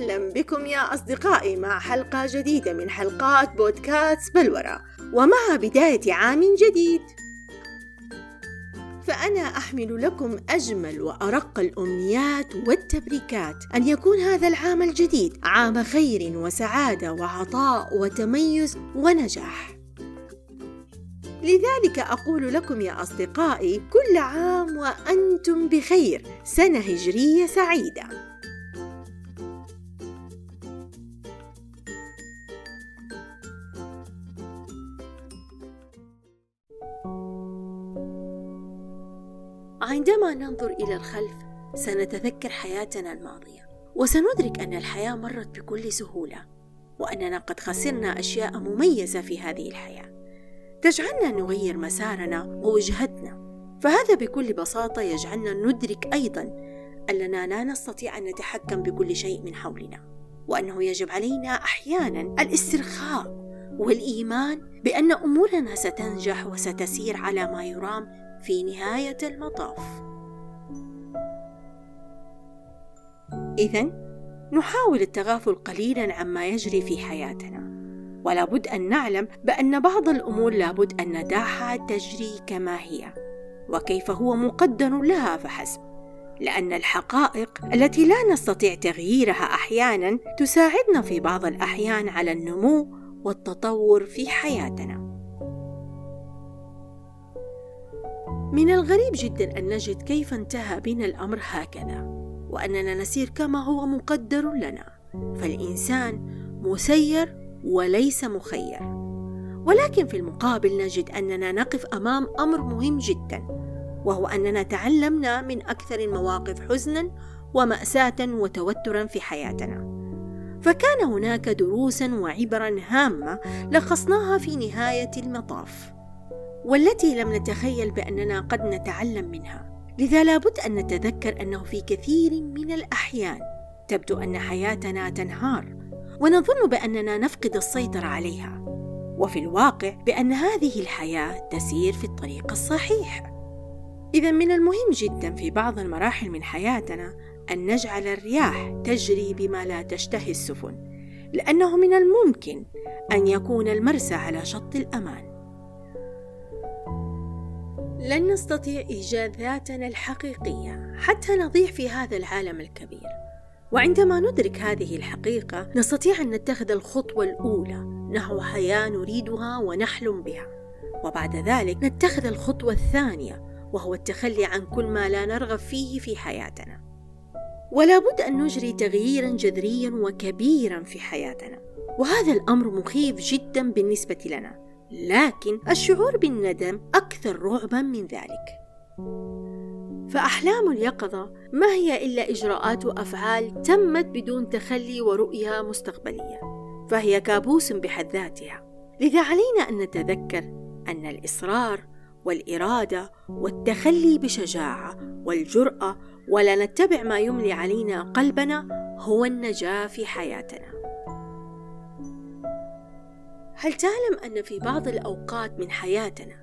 أهلا بكم يا أصدقائي مع حلقة جديدة من حلقات بودكاست بلورة ومع بداية عام جديد. فأنا أحمل لكم أجمل وأرق الأمنيات والتبريكات. أن يكون هذا العام الجديد عام خير وسعادة وعطاء وتميز ونجاح. لذلك أقول لكم يا أصدقائي كل عام وأنتم بخير. سنة هجرية سعيدة. عندما ننظر إلى الخلف سنتذكر حياتنا الماضية وسندرك أن الحياة مرت بكل سهولة وأننا قد خسرنا أشياء مميزة في هذه الحياة. تجعلنا نغير مسارنا ووجهتنا فهذا بكل بساطة يجعلنا ندرك أيضا أننا لا نستطيع أن نتحكم بكل شيء من حولنا وأنه يجب علينا أحيانا الاسترخاء والإيمان بأن أمورنا ستنجح وستسير على ما يرام في نهاية المطاف. إذا نحاول التغافل قليلا عما يجري في حياتنا، ولا بد أن نعلم بأن بعض الأمور لابد أن ندعها تجري كما هي، وكيف هو مقدر لها فحسب. لأن الحقائق التي لا نستطيع تغييرها أحيانا تساعدنا في بعض الأحيان على النمو والتطور في حياتنا. من الغريب جدا أن نجد كيف انتهى بنا الأمر هكذا وأننا نسير كما هو مقدر لنا. فالإنسان مسير وليس مخير. ولكن في المقابل نجد أننا نقف أمام أمر مهم جدا وهو أننا تعلمنا من أكثر المواقف حزنا ومأساة وتوترا في حياتنا. فكان هناك دروسا وعبرا هامة لخصناها في نهاية المطاف. والتي لم نتخيل بأننا قد نتعلم منها. لذا لابد أن نتذكر أنه في كثير من الأحيان تبدو أن حياتنا تنهار ونظن بأننا نفقد السيطرة عليها. وفي الواقع بأن هذه الحياة تسير في الطريق الصحيح. إذا من المهم جدا في بعض المراحل من حياتنا أن نجعل الرياح تجري بما لا تشتهي السفن لأنه من الممكن أن يكون المرسى على شط الأمان. لن نستطيع إيجاد ذاتنا الحقيقية حتى نضيع في هذا العالم الكبير. وعندما ندرك هذه الحقيقة نستطيع أن نتخذ الخطوة الأولى نحو حياة نريدها ونحلم بها. وبعد ذلك نتخذ الخطوة الثانية وهو التخلي عن كل ما لا نرغب فيه في حياتنا. ولا بد أن نجري تغييرا جذريا وكبيرا في حياتنا. وهذا الأمر مخيف جدا بالنسبة لنا. لكن الشعور بالندم أكثر رعبا من ذلك. فأحلام اليقظة ما هي إلا إجراءات وأفعال تمت بدون تخلي ورؤية مستقبلية فهي كابوس بحد ذاتها. لذا علينا أن نتذكر أن الإصرار والإرادة والتخلي بشجاعة والجرأة ولا نتبع ما يملي علينا قلبنا هو النجاة في حياتنا. هل تعلم أن في بعض الأوقات من حياتنا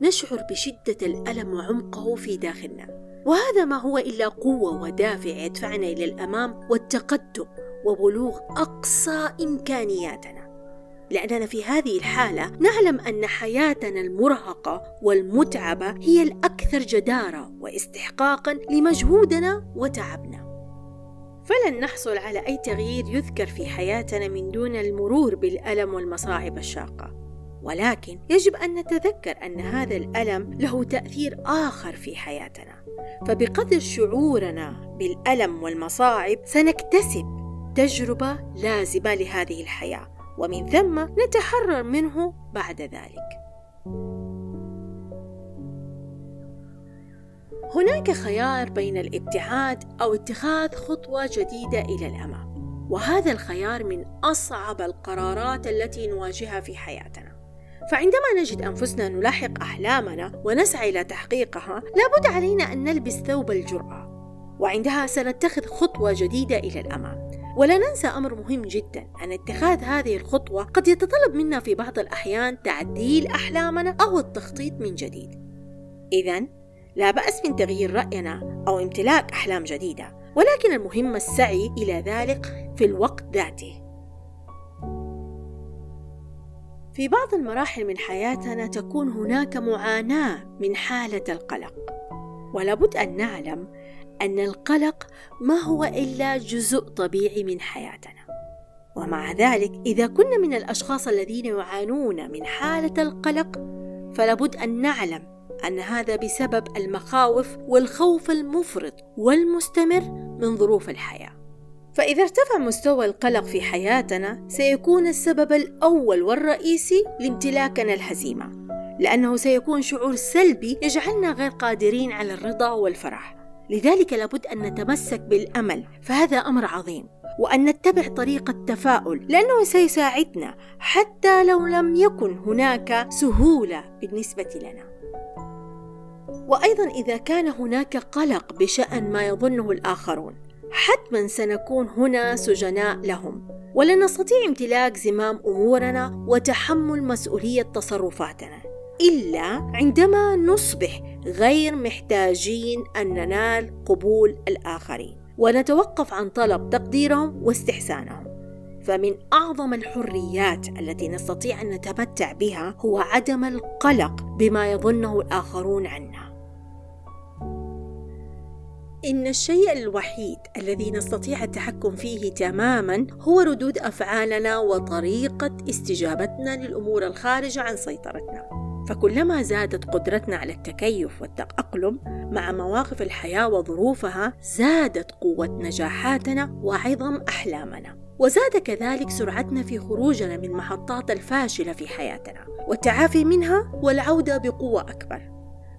نشعر بشدة الألم وعمقه في داخلنا؟ وهذا ما هو إلا قوة ودافع يدفعنا إلى الأمام والتقدم وبلوغ أقصى إمكانياتنا. لأننا في هذه الحالة نعلم أن حياتنا المرهقة والمتعبة هي الأكثر جدارة واستحقاقا لمجهودنا وتعبنا. فلن نحصل على أي تغيير يذكر في حياتنا من دون المرور بالألم والمصاعب الشاقة. ولكن يجب أن نتذكر أن هذا الألم له تأثير آخر في حياتنا. فبقدر شعورنا بالألم والمصاعب سنكتسب تجربة لازمة لهذه الحياة. ومن ثم نتحرر منه بعد ذلك. هناك خيار بين الابتعاد أو اتخاذ خطوة جديدة إلى الأمام وهذا الخيار من أصعب القرارات التي نواجهها في حياتنا. فعندما نجد أنفسنا نلاحق أحلامنا ونسعى إلى تحقيقها لابد علينا أن نلبس ثوب الجرأة وعندها سنتخذ خطوة جديدة إلى الأمام. ولا ننسى أمر مهم جدا أن اتخاذ هذه الخطوة قد يتطلب منا في بعض الأحيان تعديل أحلامنا أو التخطيط من جديد. اذا لا بأس من تغيير رأينا أو امتلاك أحلام جديدة ولكن المهم السعي إلى ذلك في الوقت ذاته. في بعض المراحل من حياتنا تكون هناك معاناة من حالة القلق ولابد أن نعلم أن القلق ما هو إلا جزء طبيعي من حياتنا. ومع ذلك إذا كنا من الأشخاص الذين يعانون من حالة القلق فلابد أن نعلم أن هذا بسبب المخاوف والخوف المفرط والمستمر من ظروف الحياة. فإذا ارتفع مستوى القلق في حياتنا سيكون السبب الأول والرئيسي لامتلاكنا الهزيمة لأنه سيكون شعور سلبي يجعلنا غير قادرين على الرضا والفرح. لذلك لابد أن نتمسك بالأمل فهذا أمر عظيم. وأن نتبع طريق التفاؤل لأنه سيساعدنا حتى لو لم يكن هناك سهولة بالنسبة لنا. وأيضا إذا كان هناك قلق بشأن ما يظنه الآخرون حتما سنكون هنا سجناء لهم. ولن نستطيع امتلاك زمام أمورنا وتحمل مسؤولية تصرفاتنا. إلا عندما نصبح غير محتاجين أن ننال قبول الآخرين. ونتوقف عن طلب تقديرهم واستحسانهم. فمن أعظم الحريات التي نستطيع أن نتمتع بها هو عدم القلق بما يظنه الآخرون عنا. إن الشيء الوحيد الذي نستطيع التحكم فيه تماما هو ردود أفعالنا وطريقة استجابتنا للأمور الخارجة عن سيطرتنا. فكلما زادت قدرتنا على التكيف والتأقلم مع مواقف الحياة وظروفها زادت قوة نجاحاتنا وعظم أحلامنا. وزاد كذلك سرعتنا في خروجنا من محطات الفاشلة في حياتنا والتعافي منها والعودة بقوة أكبر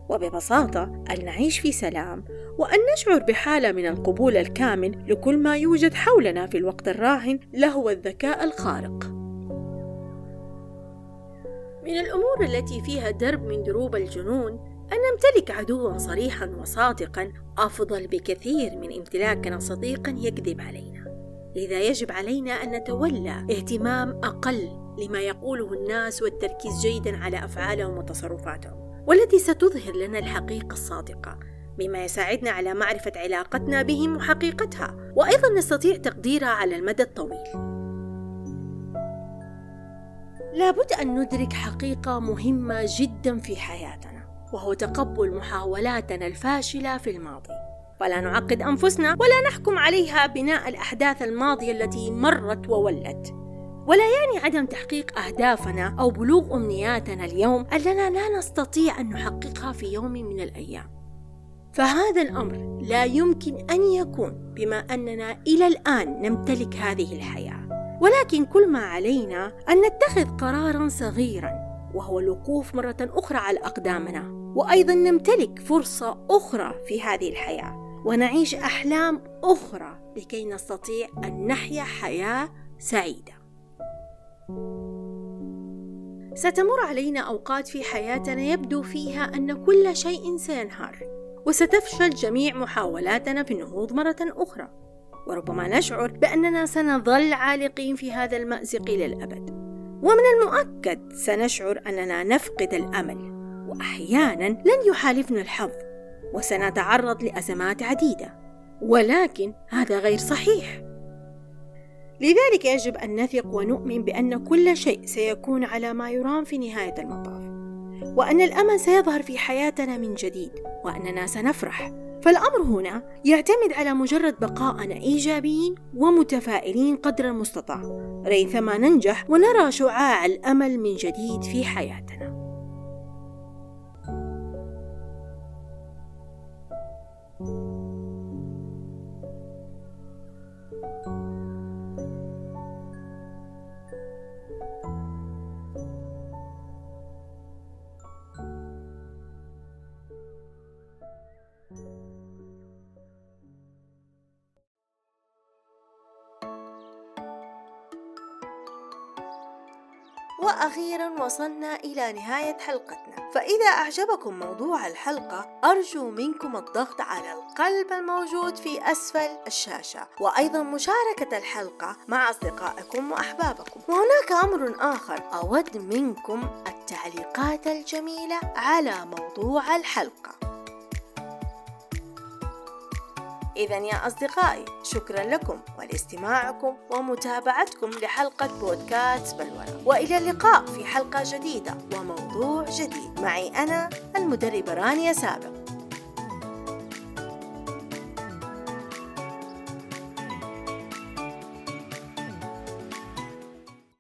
وببساطة أن نعيش في سلام وأن نشعر بحالة من القبول الكامل لكل ما يوجد حولنا في الوقت الراهن له الذكاء الخارق. من الأمور التي فيها درب من دروب الجنون أن نمتلك عدوا صريحا وصادقا أفضل بكثير من امتلاكنا صديقا يكذب علينا. لذا يجب علينا أن نتولى اهتمام أقل لما يقوله الناس والتركيز جيدا على أفعالهم وتصرفاتهم. والتي ستظهر لنا الحقيقة الصادقة مما يساعدنا على معرفة علاقتنا بهم وحقيقتها وأيضا نستطيع تقديرها على المدى الطويل لابد أن ندرك حقيقة مهمة جدا في حياتنا وهو تقبل محاولاتنا الفاشلة في الماضي فلا نعقد أنفسنا ولا نحكم عليها بناء الأحداث الماضية التي مرت وولت. ولا يعني عدم تحقيق أهدافنا أو بلوغ أمنياتنا اليوم أننا لا نستطيع أن نحققها في يوم من الأيام. فهذا الأمر لا يمكن أن يكون بما أننا إلى الآن نمتلك هذه الحياة. ولكن كل ما علينا أن نتخذ قرارا صغيرا وهو الوقوف مرة أخرى على أقدامنا وأيضا نمتلك فرصة أخرى في هذه الحياة. ونعيش أحلام أخرى لكي نستطيع أن نحيا حياة سعيدة. ستمر علينا أوقات في حياتنا يبدو فيها أن كل شيء سينهار وستفشل جميع محاولاتنا في النهوض مرة أخرى. وربما نشعر بأننا سنظل عالقين في هذا المأزق للأبد. ومن المؤكد سنشعر أننا نفقد الأمل واحيانا لن يحالفنا الحظ. وسنتعرض لأزمات عديدة. ولكن هذا غير صحيح. لذلك يجب أن نثق ونؤمن بأن كل شيء سيكون على ما يرام في نهاية المطاف وأن الأمل سيظهر في حياتنا من جديد وأننا سنفرح. فالأمر هنا يعتمد على مجرد بقائنا إيجابيين ومتفائلين قدر المستطاع ريثما ننجح ونرى شعاع الأمل من جديد في حياتنا. وأخيرا وصلنا إلى نهاية حلقتنا. فإذا أعجبكم موضوع الحلقة أرجو منكم الضغط على القلب الموجود في أسفل الشاشة. وأيضا مشاركة الحلقة مع أصدقائكم وأحبابكم. وهناك أمر آخر أود منكم التعليقات الجميلة على موضوع الحلقة. إذا يا أصدقائي شكرا لكم ولاستماعكم ومتابعتكم لحلقة بودكاست بلورة وإلى اللقاء في حلقة جديدة وموضوع جديد. معي أنا المدربة رانيا سابق.